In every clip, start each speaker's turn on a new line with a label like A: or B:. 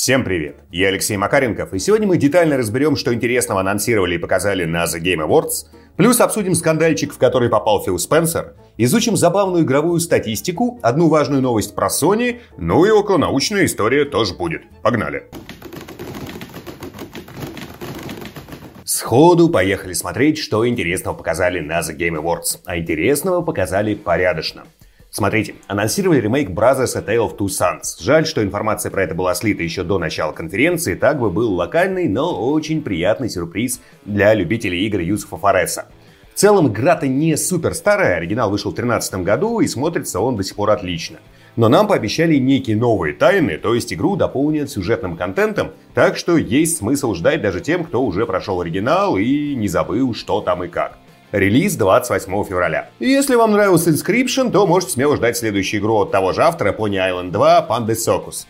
A: Всем привет! Я Алексей Макаренков, и сегодня мы детально разберем, что интересного анонсировали и показали на The Game Awards, плюс обсудим скандальчик, в который попал Фил Спенсер, изучим забавную игровую статистику, одну важную новость про Sony, ну и околонаучная история тоже будет. Погнали! Сходу поехали смотреть, что интересного показали на The Game Awards. А интересного показали порядочно. Смотрите, анонсировали ремейк Brothers A Tale of Two Sons. Жаль, что информация про это была слита еще до начала конференции, так бы был локальный, но очень приятный сюрприз для любителей игр Юсуфа Фареса. В целом, игра-то не супер старая, оригинал вышел в 2013 году и смотрится он до сих пор отлично. Но нам пообещали некие новые тайны, то есть игру дополнят сюжетным контентом, так что есть смысл ждать даже тем, кто уже прошел оригинал и не забыл, что там и как. Релиз 28 февраля. Если вам нравился Inscription, то можете смело ждать следующую игру от того же автора Pony Island 2 Panda Circus.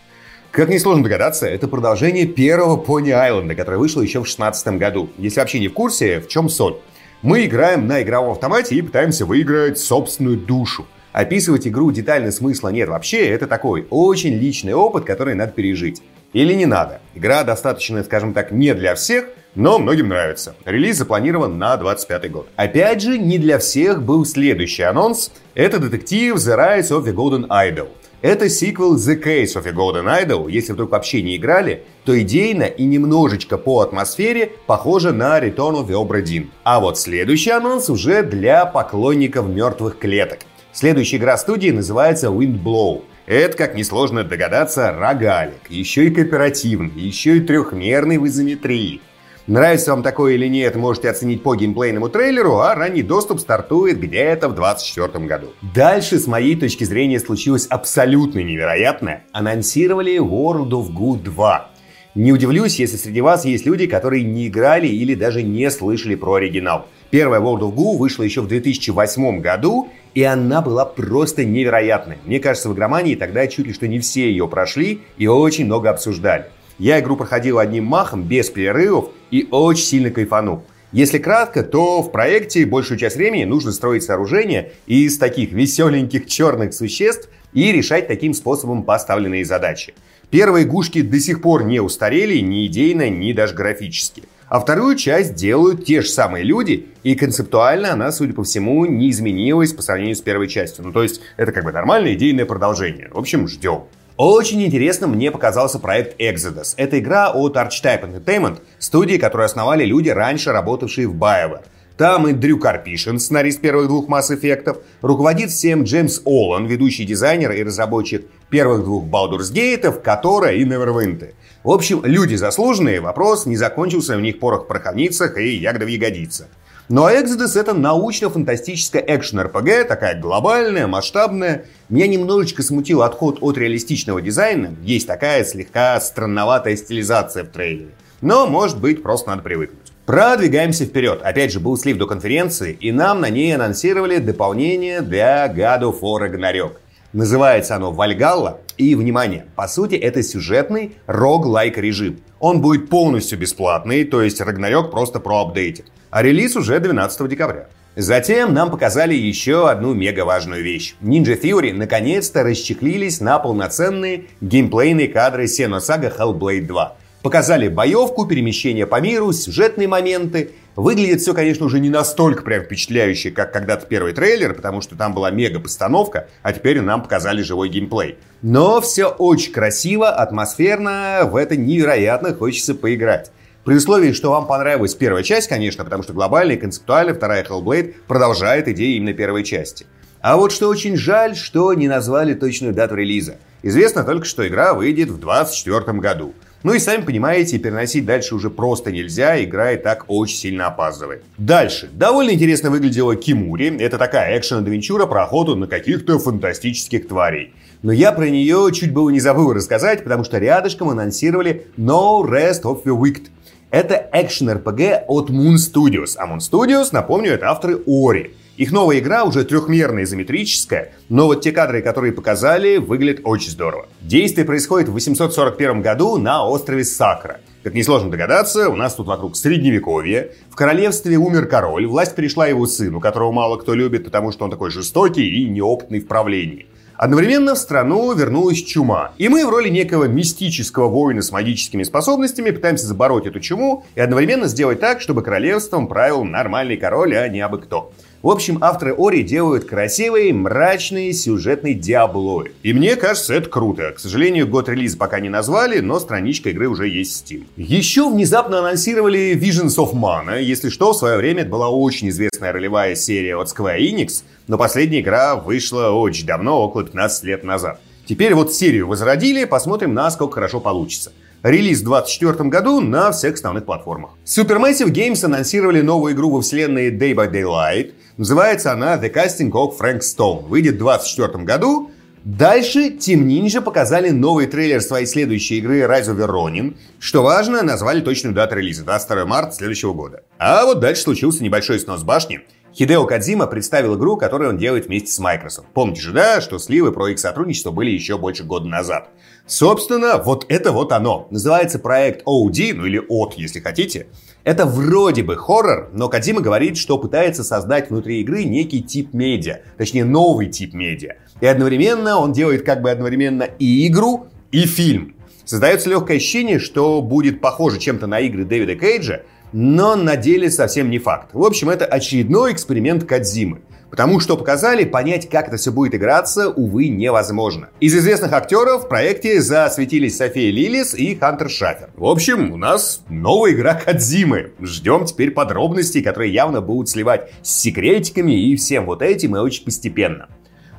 A: Как несложно догадаться, это продолжение первого Pony Island, который вышел еще в 2016 году. Если вообще не в курсе, в чем соль? Мы играем на игровом автомате и пытаемся выиграть собственную душу. Описывать игру детально смысла нет вообще, это такой очень личный опыт, который надо пережить. Или не надо. Игра достаточно, скажем так, не для всех, но многим нравится. Релиз запланирован на 25 год. Опять же, не для всех был следующий анонс. Это детектив The Rise of the Golden Idol. Это сиквел The Case of the Golden Idol. Если вдруг вообще не играли, то идейно и немножечко по атмосфере похоже на Return of the Obra Dinn. А вот следующий анонс уже для поклонников мертвых клеток. Следующая игра студии называется Windblow. Это, как несложно догадаться, рогалик. Еще и кооперативный, еще и трехмерный в изометрии. Нравится вам такое или нет, можете оценить по геймплейному трейлеру, а ранний доступ стартует где-то в 2024 году. Дальше, с моей точки зрения, случилось абсолютно невероятное. Анонсировали World of Good 2. Не удивлюсь, если среди вас есть люди, которые не играли или даже не слышали про оригинал. Первая World of Goo вышла еще в 2008 году, и она была просто невероятной. Мне кажется, в игромании тогда чуть ли что не все ее прошли и очень много обсуждали. Я игру проходил одним махом, без перерывов, и очень сильно кайфанул. Если кратко, то в проекте большую часть времени нужно строить сооружение из таких веселеньких черных существ и решать таким способом поставленные задачи. Первые гушки до сих пор не устарели ни идейно, ни даже графически. А вторую часть делают те же самые люди, и концептуально она, судя по всему, не изменилась по сравнению с первой частью. Ну, то есть, это как бы нормальное идейное продолжение. В общем, ждем. Очень интересно мне показался проект Exodus. Это игра от Archetype Entertainment, студии, которую основали люди, раньше работавшие в BioWare. Там и Дрю Карпишин, сценарист первых двух Mass Effect, руководит всем Джеймс Оллан, ведущий дизайнер и разработчик первых двух Baldur's Gate, которая и Neverwinter. В общем, люди заслуженные, вопрос не закончился у них порох в пороховницах и ягода в ягодице. Но Exodus это научно-фантастическая экшен-РПГ, такая глобальная, масштабная. Меня немножечко смутил отход от реалистичного дизайна. Есть такая слегка странноватая стилизация в трейлере. Но, может быть, просто надо привыкнуть. Продвигаемся вперед. Опять же, был слив до конференции, и нам на ней анонсировали дополнение для God of War Ragnarok. Называется оно Вальгалла. И, внимание, по сути, это сюжетный рог-лайк режим. Он будет полностью бесплатный, то есть Рагнарёк просто проапдейтит а релиз уже 12 декабря. Затем нам показали еще одну мега важную вещь. Ninja Theory наконец-то расчехлились на полноценные геймплейные кадры Xenosaga Hellblade 2. Показали боевку, перемещение по миру, сюжетные моменты. Выглядит все, конечно, уже не настолько прям впечатляюще, как когда-то первый трейлер, потому что там была мега постановка, а теперь нам показали живой геймплей. Но все очень красиво, атмосферно, в это невероятно хочется поиграть. При условии, что вам понравилась первая часть, конечно, потому что глобально и концептуально вторая Hellblade продолжает идеи именно первой части. А вот что очень жаль, что не назвали точную дату релиза. Известно только, что игра выйдет в 2024 году. Ну и сами понимаете, переносить дальше уже просто нельзя, игра и так очень сильно опаздывает. Дальше. Довольно интересно выглядела Кимури. Это такая экшен-адвенчура про охоту на каких-то фантастических тварей. Но я про нее чуть было не забыл рассказать, потому что рядышком анонсировали No Rest of the Wicked. Это экшен-РПГ от Moon Studios. А Moon Studios, напомню, это авторы Ори. Их новая игра уже трехмерная, изометрическая, но вот те кадры, которые показали, выглядят очень здорово. Действие происходит в 841 году на острове Сакра. Как несложно догадаться, у нас тут вокруг средневековье. В королевстве умер король, власть перешла его сыну, которого мало кто любит, потому что он такой жестокий и неопытный в правлении. Одновременно в страну вернулась чума. И мы в роли некого мистического воина с магическими способностями пытаемся забороть эту чуму и одновременно сделать так, чтобы королевством правил нормальный король, а не абы кто. В общем, авторы Ори делают красивые, мрачные, сюжетные диаблои. И мне кажется, это круто. К сожалению, год релиза пока не назвали, но страничка игры уже есть в Steam. Еще внезапно анонсировали Visions of Mana. Если что, в свое время это была очень известная ролевая серия от Square Enix, но последняя игра вышла очень давно, около 15 лет назад. Теперь вот серию возродили, посмотрим, насколько хорошо получится. Релиз в 2024 году на всех основных платформах. Supermassive Games анонсировали новую игру во вселенной Day by Daylight. Называется она The Casting of Frank Stone. Выйдет в 2024 году. Дальше Team Ninja показали новый трейлер своей следующей игры Rise of Ronin. Что важно, назвали точную дату релиза, 22 марта следующего года. А вот дальше случился небольшой снос башни. Хидео Кадзима представил игру, которую он делает вместе с Microsoft. Помните же, да, что сливы про их сотрудничество были еще больше года назад. Собственно, вот это вот оно. Называется проект OD, ну или OT, если хотите. Это вроде бы хоррор, но Кадзима говорит, что пытается создать внутри игры некий тип медиа, точнее новый тип медиа. И одновременно он делает как бы одновременно и игру, и фильм. Создается легкое ощущение, что будет похоже чем-то на игры Дэвида Кейджа, но на деле совсем не факт. В общем, это очередной эксперимент Кадзимы. Потому что показали, понять, как это все будет играться, увы, невозможно. Из известных актеров в проекте засветились София Лилис и Хантер Шафер. В общем, у нас новая игра Кадзимы. Ждем теперь подробностей, которые явно будут сливать с секретиками и всем вот этим, и очень постепенно.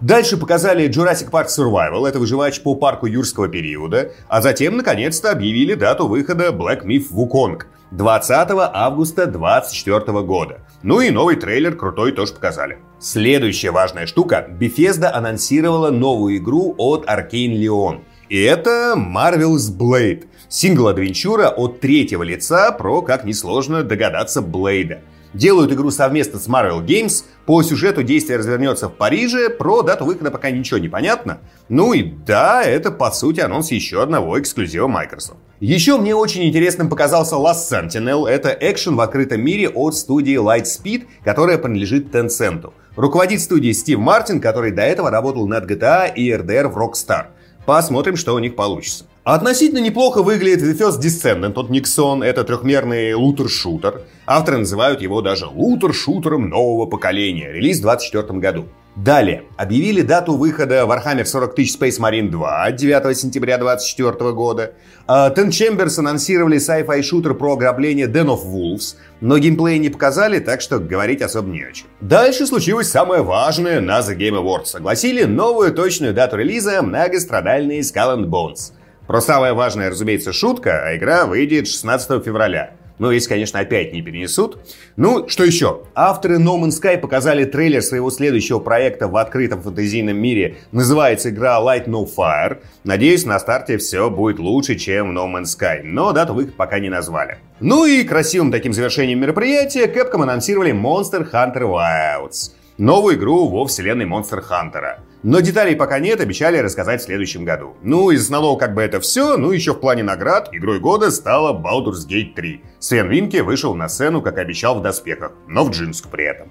A: Дальше показали Jurassic Park Survival, это выживач по парку юрского периода, а затем, наконец-то, объявили дату выхода Black Myth Wukong 20 августа 2024 года. Ну и новый трейлер крутой тоже показали. Следующая важная штука. Bethesda анонсировала новую игру от Arkane Leon. И это Marvel's Blade. Сингл-адвенчура от третьего лица про, как несложно догадаться, Блейда. Делают игру совместно с Marvel Games. По сюжету действие развернется в Париже. Про дату выхода пока ничего не понятно. Ну и да, это по сути анонс еще одного эксклюзива Microsoft. Еще мне очень интересным показался Last Sentinel. Это экшен в открытом мире от студии Lightspeed, которая принадлежит Tencent. Руководит студией Стив Мартин, который до этого работал над GTA и RDR в Rockstar. Посмотрим, что у них получится. Относительно неплохо выглядит The First Descendant от Nixon. Это трехмерный лутер-шутер. Авторы называют его даже лутер-шутером нового поколения. Релиз в 2024 году. Далее. Объявили дату выхода Warhammer 40 000 Space Marine 2 9 сентября 2024 года. Uh, Ten Chambers анонсировали sci-fi шутер про ограбление Den of Wolves, но геймплей не показали, так что говорить особо не о чем. Дальше случилось самое важное на The Game Awards. Согласили новую точную дату релиза многострадальный Skull and Bones. Про самое важное, разумеется, шутка, а игра выйдет 16 февраля. Ну, если, конечно, опять не перенесут. Ну, что еще? Авторы No Man's Sky показали трейлер своего следующего проекта в открытом фэнтезийном мире. Называется игра Light No Fire. Надеюсь, на старте все будет лучше, чем в No Man's Sky. Но дату выхода пока не назвали. Ну и красивым таким завершением мероприятия Capcom анонсировали Monster Hunter Wilds. Новую игру во вселенной Monster Hunter. Но деталей пока нет, обещали рассказать в следующем году. Ну, из основного как бы это все, ну еще в плане наград игрой года стала Baldur's Gate 3. Свен Винке вышел на сцену, как обещал, в доспехах, но в джинсах при этом.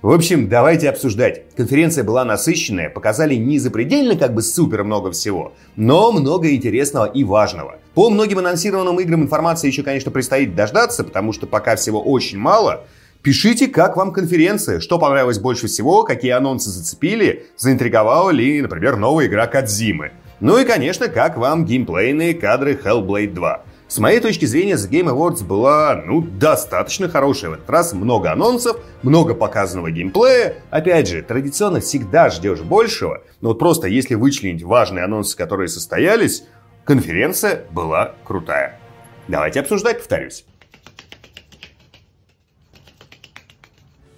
A: В общем, давайте обсуждать. Конференция была насыщенная, показали не запредельно как бы супер много всего, но много интересного и важного. По многим анонсированным играм информации еще, конечно, предстоит дождаться, потому что пока всего очень мало, Пишите, как вам конференция, что понравилось больше всего, какие анонсы зацепили, заинтриговала ли, например, новая игра Кадзимы. Ну и, конечно, как вам геймплейные кадры Hellblade 2. С моей точки зрения, The Game Awards была, ну, достаточно хорошая. В этот раз много анонсов, много показанного геймплея. Опять же, традиционно всегда ждешь большего, но вот просто если вычленить важные анонсы, которые состоялись, конференция была крутая. Давайте обсуждать, повторюсь.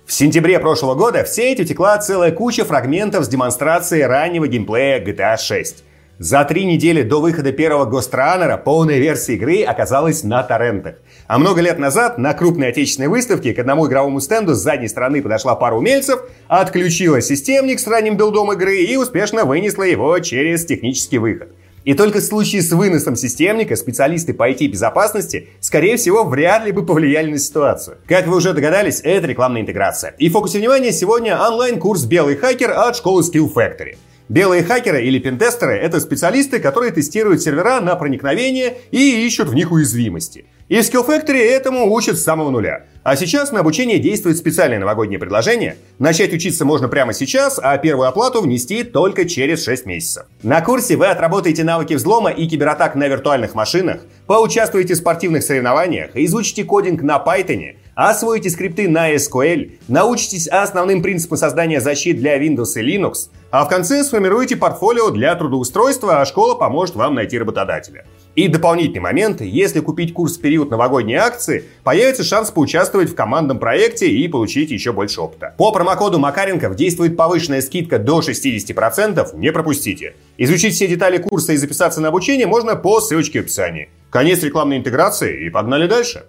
A: В сентябре прошлого года в сеть утекла целая куча фрагментов с демонстрацией раннего геймплея GTA 6. За три недели до выхода первого Гостранера полная версия игры оказалась на торрентах. А много лет назад на крупной отечественной выставке к одному игровому стенду с задней стороны подошла пара умельцев, отключила системник с ранним билдом игры и успешно вынесла его через технический выход. И только в случае с выносом системника специалисты по IT-безопасности, скорее всего, вряд ли бы повлияли на ситуацию. Как вы уже догадались, это рекламная интеграция. И в фокусе внимания сегодня онлайн-курс «Белый хакер» от школы Skill Factory. Белые хакеры или пентестеры — это специалисты, которые тестируют сервера на проникновение и ищут в них уязвимости. И Skill Factory этому учат с самого нуля. А сейчас на обучение действует специальное новогоднее предложение. Начать учиться можно прямо сейчас, а первую оплату внести только через 6 месяцев. На курсе вы отработаете навыки взлома и кибератак на виртуальных машинах, поучаствуете в спортивных соревнованиях, изучите кодинг на Python, освоите скрипты на SQL, научитесь основным принципам создания защит для Windows и Linux, а в конце сформируете портфолио для трудоустройства, а школа поможет вам найти работодателя. И дополнительный момент, если купить курс в период новогодней акции, появится шанс поучаствовать в командном проекте и получить еще больше опыта. По промокоду Макаренков действует повышенная скидка до 60%, не пропустите. Изучить все детали курса и записаться на обучение можно по ссылочке в описании. Конец рекламной интеграции и погнали дальше.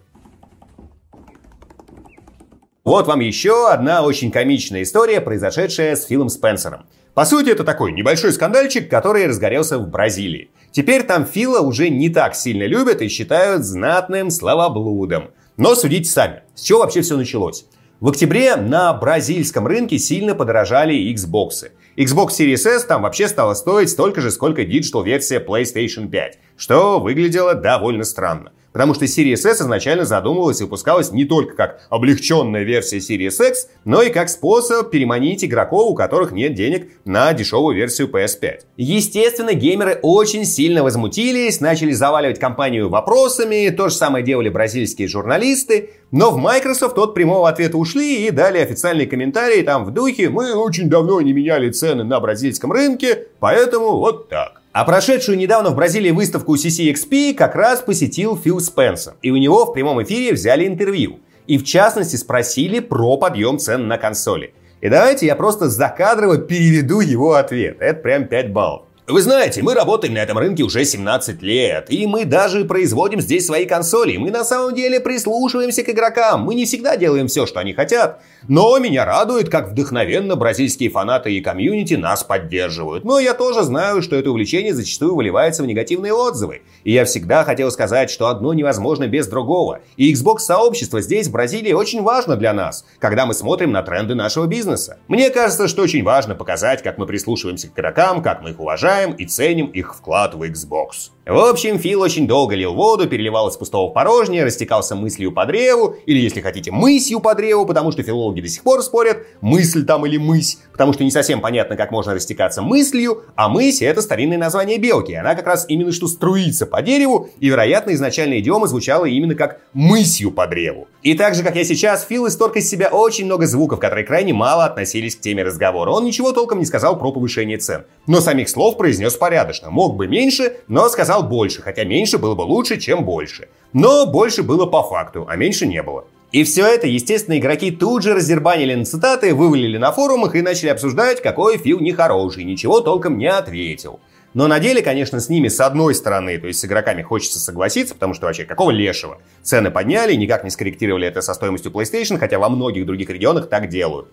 A: Вот вам еще одна очень комичная история, произошедшая с Филом Спенсером. По сути, это такой небольшой скандальчик, который разгорелся в Бразилии. Теперь там Фила уже не так сильно любят и считают знатным словоблудом. Но судите сами, с чего вообще все началось? В октябре на бразильском рынке сильно подорожали Xbox. Xbox Series S там вообще стало стоить столько же, сколько digital -версия PlayStation 5, что выглядело довольно странно. Потому что Series S изначально задумывалась и выпускалась не только как облегченная версия Series X, но и как способ переманить игроков, у которых нет денег на дешевую версию PS5. Естественно, геймеры очень сильно возмутились, начали заваливать компанию вопросами, то же самое делали бразильские журналисты, но в Microsoft от прямого ответа ушли и дали официальные комментарии там в духе «Мы очень давно не меняли цены на бразильском рынке, поэтому вот так». А прошедшую недавно в Бразилии выставку CCXP как раз посетил Фил Спенсер. И у него в прямом эфире взяли интервью. И в частности спросили про подъем цен на консоли. И давайте я просто закадрово переведу его ответ. Это прям 5 баллов. Вы знаете, мы работаем на этом рынке уже 17 лет, и мы даже производим здесь свои консоли. Мы на самом деле прислушиваемся к игрокам. Мы не всегда делаем все, что они хотят. Но меня радует, как вдохновенно бразильские фанаты и комьюнити нас поддерживают. Но я тоже знаю, что это увлечение зачастую выливается в негативные отзывы. И я всегда хотел сказать, что одно невозможно без другого. И Xbox-сообщество здесь, в Бразилии, очень важно для нас, когда мы смотрим на тренды нашего бизнеса. Мне кажется, что очень важно показать, как мы прислушиваемся к игрокам, как мы их уважаем, уважаем и ценим их вклад в Xbox. В общем, Фил очень долго лил воду, переливал из пустого в порожнее, растекался мыслью по древу, или, если хотите, мысью по древу, потому что филологи до сих пор спорят, мысль там или мысь, потому что не совсем понятно, как можно растекаться мыслью, а мысь — это старинное название белки, она как раз именно что струится по дереву, и, вероятно, изначально идиома звучала именно как мысью по древу. И так же, как я сейчас, Фил исторг из себя очень много звуков, которые крайне мало относились к теме разговора. Он ничего толком не сказал про повышение цен. Но самих слов произнес порядочно. Мог бы меньше, но сказал сказал больше, хотя меньше было бы лучше, чем больше. Но больше было по факту, а меньше не было. И все это, естественно, игроки тут же раздербанили на цитаты, вывалили на форумах и начали обсуждать, какой Фил нехороший, ничего толком не ответил. Но на деле, конечно, с ними с одной стороны, то есть с игроками хочется согласиться, потому что вообще какого лешего? Цены подняли, никак не скорректировали это со стоимостью PlayStation, хотя во многих других регионах так делают.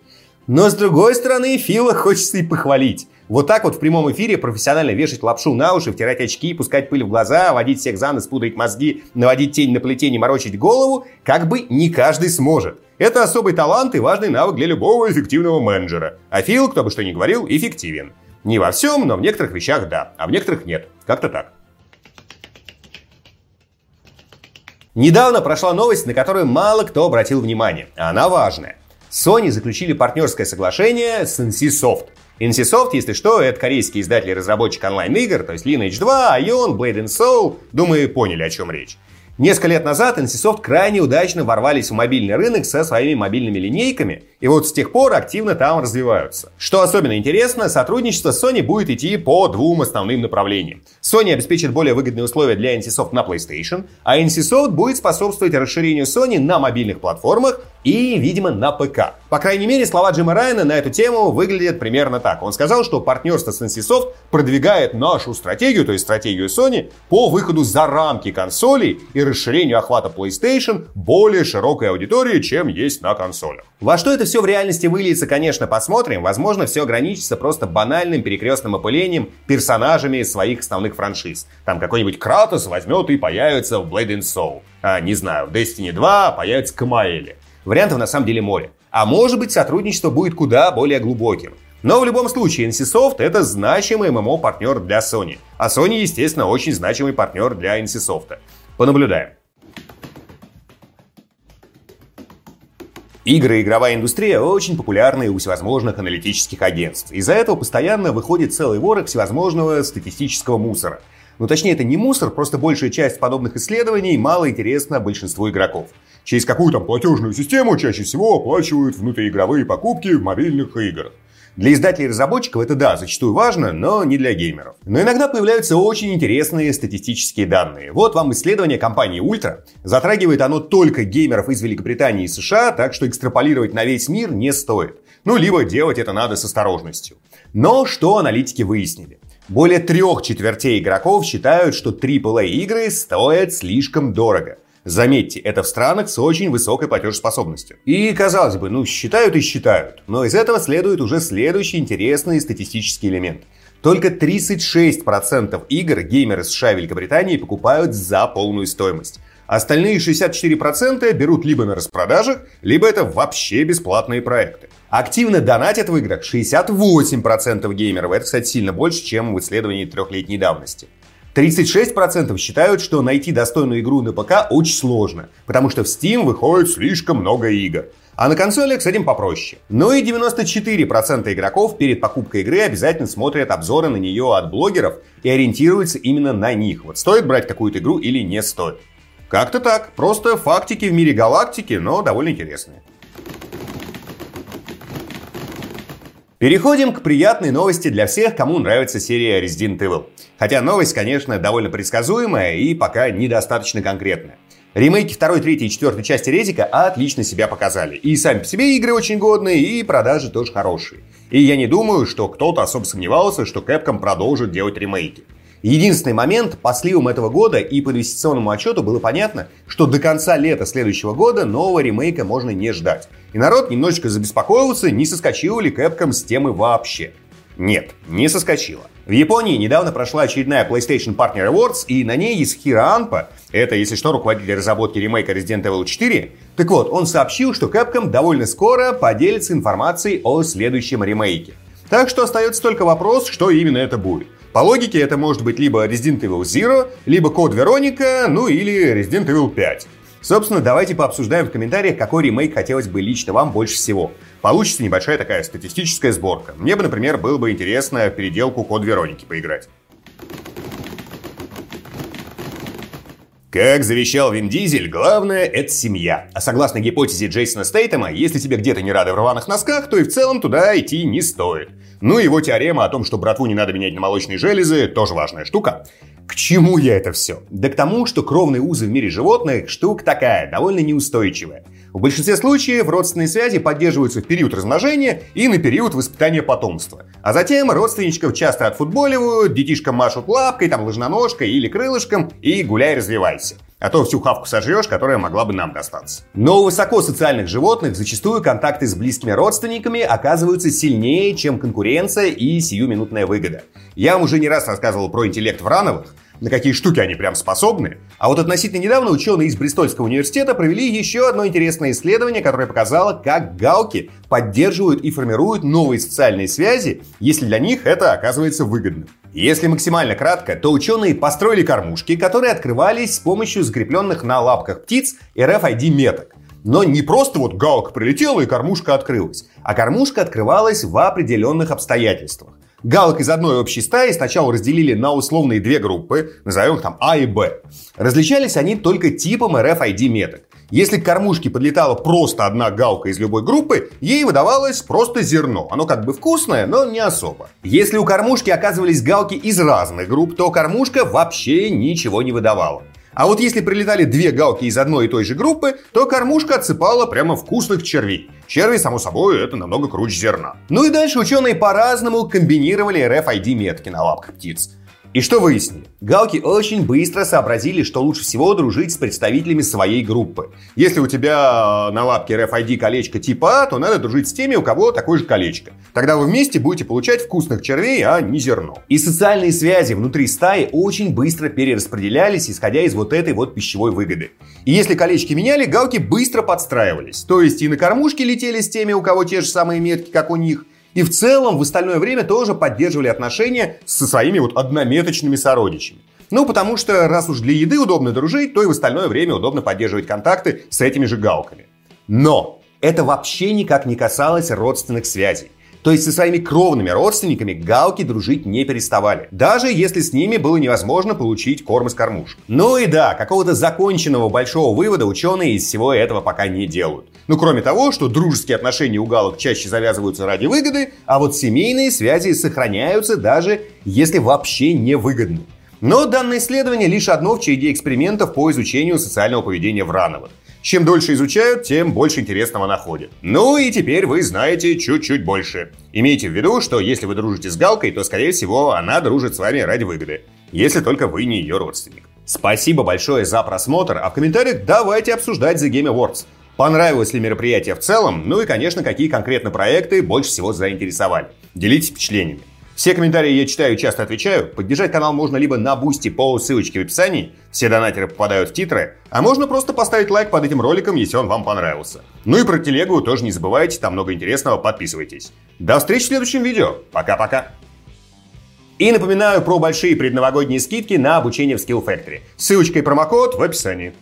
A: Но с другой стороны, Фила хочется и похвалить. Вот так вот в прямом эфире профессионально вешать лапшу на уши, втирать очки, пускать пыль в глаза, водить всех за нос, пудрить мозги, наводить тень на плетение, морочить голову, как бы не каждый сможет. Это особый талант и важный навык для любого эффективного менеджера. А Фил, кто бы что ни говорил, эффективен. Не во всем, но в некоторых вещах да, а в некоторых нет. Как-то так. Недавно прошла новость, на которую мало кто обратил внимание. Она важная. Sony заключили партнерское соглашение с NCSoft. NCSoft, если что, это корейский издатель и разработчик онлайн-игр, то есть Lineage 2, Ion, Blade and Soul. Думаю, поняли, о чем речь. Несколько лет назад NCSoft крайне удачно ворвались в мобильный рынок со своими мобильными линейками, и вот с тех пор активно там развиваются. Что особенно интересно, сотрудничество с Sony будет идти по двум основным направлениям. Sony обеспечит более выгодные условия для NCSoft на PlayStation, а NCSoft будет способствовать расширению Sony на мобильных платформах и, видимо, на ПК. По крайней мере, слова Джима Райана на эту тему выглядят примерно так. Он сказал, что партнерство с NCSoft продвигает нашу стратегию, то есть стратегию Sony, по выходу за рамки консолей и расширению охвата PlayStation более широкой аудитории, чем есть на консолях. Во что это все в реальности выльется, конечно, посмотрим. Возможно, все ограничится просто банальным перекрестным опылением персонажами своих основных франшиз. Там какой-нибудь Кратос возьмет и появится в Blade and Soul. А, не знаю, в Destiny 2 появится Камаэли. Вариантов на самом деле море. А может быть сотрудничество будет куда более глубоким. Но в любом случае NCSoft это значимый ММО-партнер для Sony. А Sony, естественно, очень значимый партнер для NCSoft. Понаблюдаем. Игры и игровая индустрия очень популярны у всевозможных аналитических агентств. Из-за этого постоянно выходит целый ворох всевозможного статистического мусора. Ну, точнее, это не мусор, просто большая часть подобных исследований мало интересна большинству игроков. Через какую там платежную систему чаще всего оплачивают внутриигровые покупки в мобильных играх. Для издателей и разработчиков это да, зачастую важно, но не для геймеров. Но иногда появляются очень интересные статистические данные. Вот вам исследование компании Ultra. Затрагивает оно только геймеров из Великобритании и США, так что экстраполировать на весь мир не стоит. Ну, либо делать это надо с осторожностью. Но что аналитики выяснили? Более трех четвертей игроков считают, что AAA игры стоят слишком дорого. Заметьте, это в странах с очень высокой платежеспособностью. И, казалось бы, ну считают и считают. Но из этого следует уже следующий интересный статистический элемент. Только 36% игр геймеры США и Великобритании покупают за полную стоимость. Остальные 64% берут либо на распродажах, либо это вообще бесплатные проекты. Активно донатят в играх 68% геймеров. Это, кстати, сильно больше, чем в исследовании трехлетней давности. 36% считают, что найти достойную игру на ПК очень сложно, потому что в Steam выходит слишком много игр. А на консолях с этим попроще. Ну и 94% игроков перед покупкой игры обязательно смотрят обзоры на нее от блогеров и ориентируются именно на них. Вот стоит брать какую-то игру или не стоит. Как-то так. Просто фактики в мире галактики, но довольно интересные. Переходим к приятной новости для всех, кому нравится серия Resident Evil. Хотя новость, конечно, довольно предсказуемая и пока недостаточно конкретная. Ремейки второй, третьей и четвертой части Резика отлично себя показали. И сами по себе игры очень годные, и продажи тоже хорошие. И я не думаю, что кто-то особо сомневался, что Capcom продолжит делать ремейки. Единственный момент, по сливам этого года и по инвестиционному отчету было понятно, что до конца лета следующего года нового ремейка можно не ждать. И народ немножечко забеспокоился, не соскочил ли Capcom с темы вообще. Нет, не соскочила. В Японии недавно прошла очередная PlayStation Partner Awards, и на ней есть Хиро Анпа, это, если что, руководитель разработки ремейка Resident Evil 4. Так вот, он сообщил, что Capcom довольно скоро поделится информацией о следующем ремейке. Так что остается только вопрос, что именно это будет. По логике, это может быть либо Resident Evil Zero, либо Код Вероника, ну или Resident Evil 5. Собственно, давайте пообсуждаем в комментариях, какой ремейк хотелось бы лично вам больше всего. Получится небольшая такая статистическая сборка. Мне бы, например, было бы интересно переделку Код Вероники поиграть. Как завещал Вин Дизель, главное – это семья. А согласно гипотезе Джейсона Стейтема, если тебе где-то не рады в рваных носках, то и в целом туда идти не стоит. Ну и его теорема о том, что братву не надо менять на молочные железы, тоже важная штука. К чему я это все? Да к тому, что кровные узы в мире животных штука такая, довольно неустойчивая. В большинстве случаев родственные связи поддерживаются в период размножения и на период воспитания потомства. А затем родственничков часто отфутболивают, детишкам машут лапкой, там ложноножкой или крылышком и гуляй развивайся. А то всю хавку сожрешь, которая могла бы нам достаться. Но у высокосоциальных животных зачастую контакты с близкими родственниками оказываются сильнее, чем конкуренция и сиюминутная выгода. Я вам уже не раз рассказывал про интеллект Врановых, на какие штуки они прям способны. А вот относительно недавно ученые из Бристольского университета провели еще одно интересное исследование, которое показало, как галки поддерживают и формируют новые социальные связи, если для них это оказывается выгодным. Если максимально кратко, то ученые построили кормушки, которые открывались с помощью закрепленных на лапках птиц RFID меток. Но не просто вот галка прилетела и кормушка открылась, а кормушка открывалась в определенных обстоятельствах. Галок из одной общей стаи сначала разделили на условные две группы, назовем их там А и Б. Различались они только типом RFID меток. Если к кормушке подлетала просто одна галка из любой группы, ей выдавалось просто зерно. Оно как бы вкусное, но не особо. Если у кормушки оказывались галки из разных групп, то кормушка вообще ничего не выдавала. А вот если прилетали две галки из одной и той же группы, то кормушка отсыпала прямо вкусных червей. Черви, само собой, это намного круче зерна. Ну и дальше ученые по-разному комбинировали RFID-метки на лапках птиц. И что выяснили? Галки очень быстро сообразили, что лучше всего дружить с представителями своей группы. Если у тебя на лапке RFID колечко типа А, то надо дружить с теми, у кого такое же колечко. Тогда вы вместе будете получать вкусных червей, а не зерно. И социальные связи внутри стаи очень быстро перераспределялись, исходя из вот этой вот пищевой выгоды. И если колечки меняли, галки быстро подстраивались. То есть и на кормушке летели с теми, у кого те же самые метки, как у них, И в целом в остальное время тоже поддерживали отношения со своими вот однометочными сородичами. Ну, потому что раз уж для еды удобно дружить, то и в остальное время удобно поддерживать контакты с этими же галками. Но это вообще никак не касалось родственных связей. То есть со своими кровными родственниками галки дружить не переставали. Даже если с ними было невозможно получить корм из кормушек. Ну и да, какого-то законченного большого вывода ученые из всего этого пока не делают. Ну кроме того, что дружеские отношения у галок чаще завязываются ради выгоды, а вот семейные связи сохраняются даже если вообще не выгодны. Но данное исследование лишь одно в череде экспериментов по изучению социального поведения врановых. Чем дольше изучают, тем больше интересного находят. Ну и теперь вы знаете чуть-чуть больше. Имейте в виду, что если вы дружите с Галкой, то, скорее всего, она дружит с вами ради выгоды. Если только вы не ее родственник. Спасибо большое за просмотр, а в комментариях давайте обсуждать The Game Awards. Понравилось ли мероприятие в целом, ну и, конечно, какие конкретно проекты больше всего заинтересовали. Делитесь впечатлениями. Все комментарии я читаю и часто отвечаю. Поддержать канал можно либо на бусте по ссылочке в описании, все донатеры попадают в титры, а можно просто поставить лайк под этим роликом, если он вам понравился. Ну и про телегу тоже не забывайте, там много интересного, подписывайтесь. До встречи в следующем видео. Пока-пока. И напоминаю про большие предновогодние скидки на обучение в Skill Factory. Ссылочка и промокод в описании.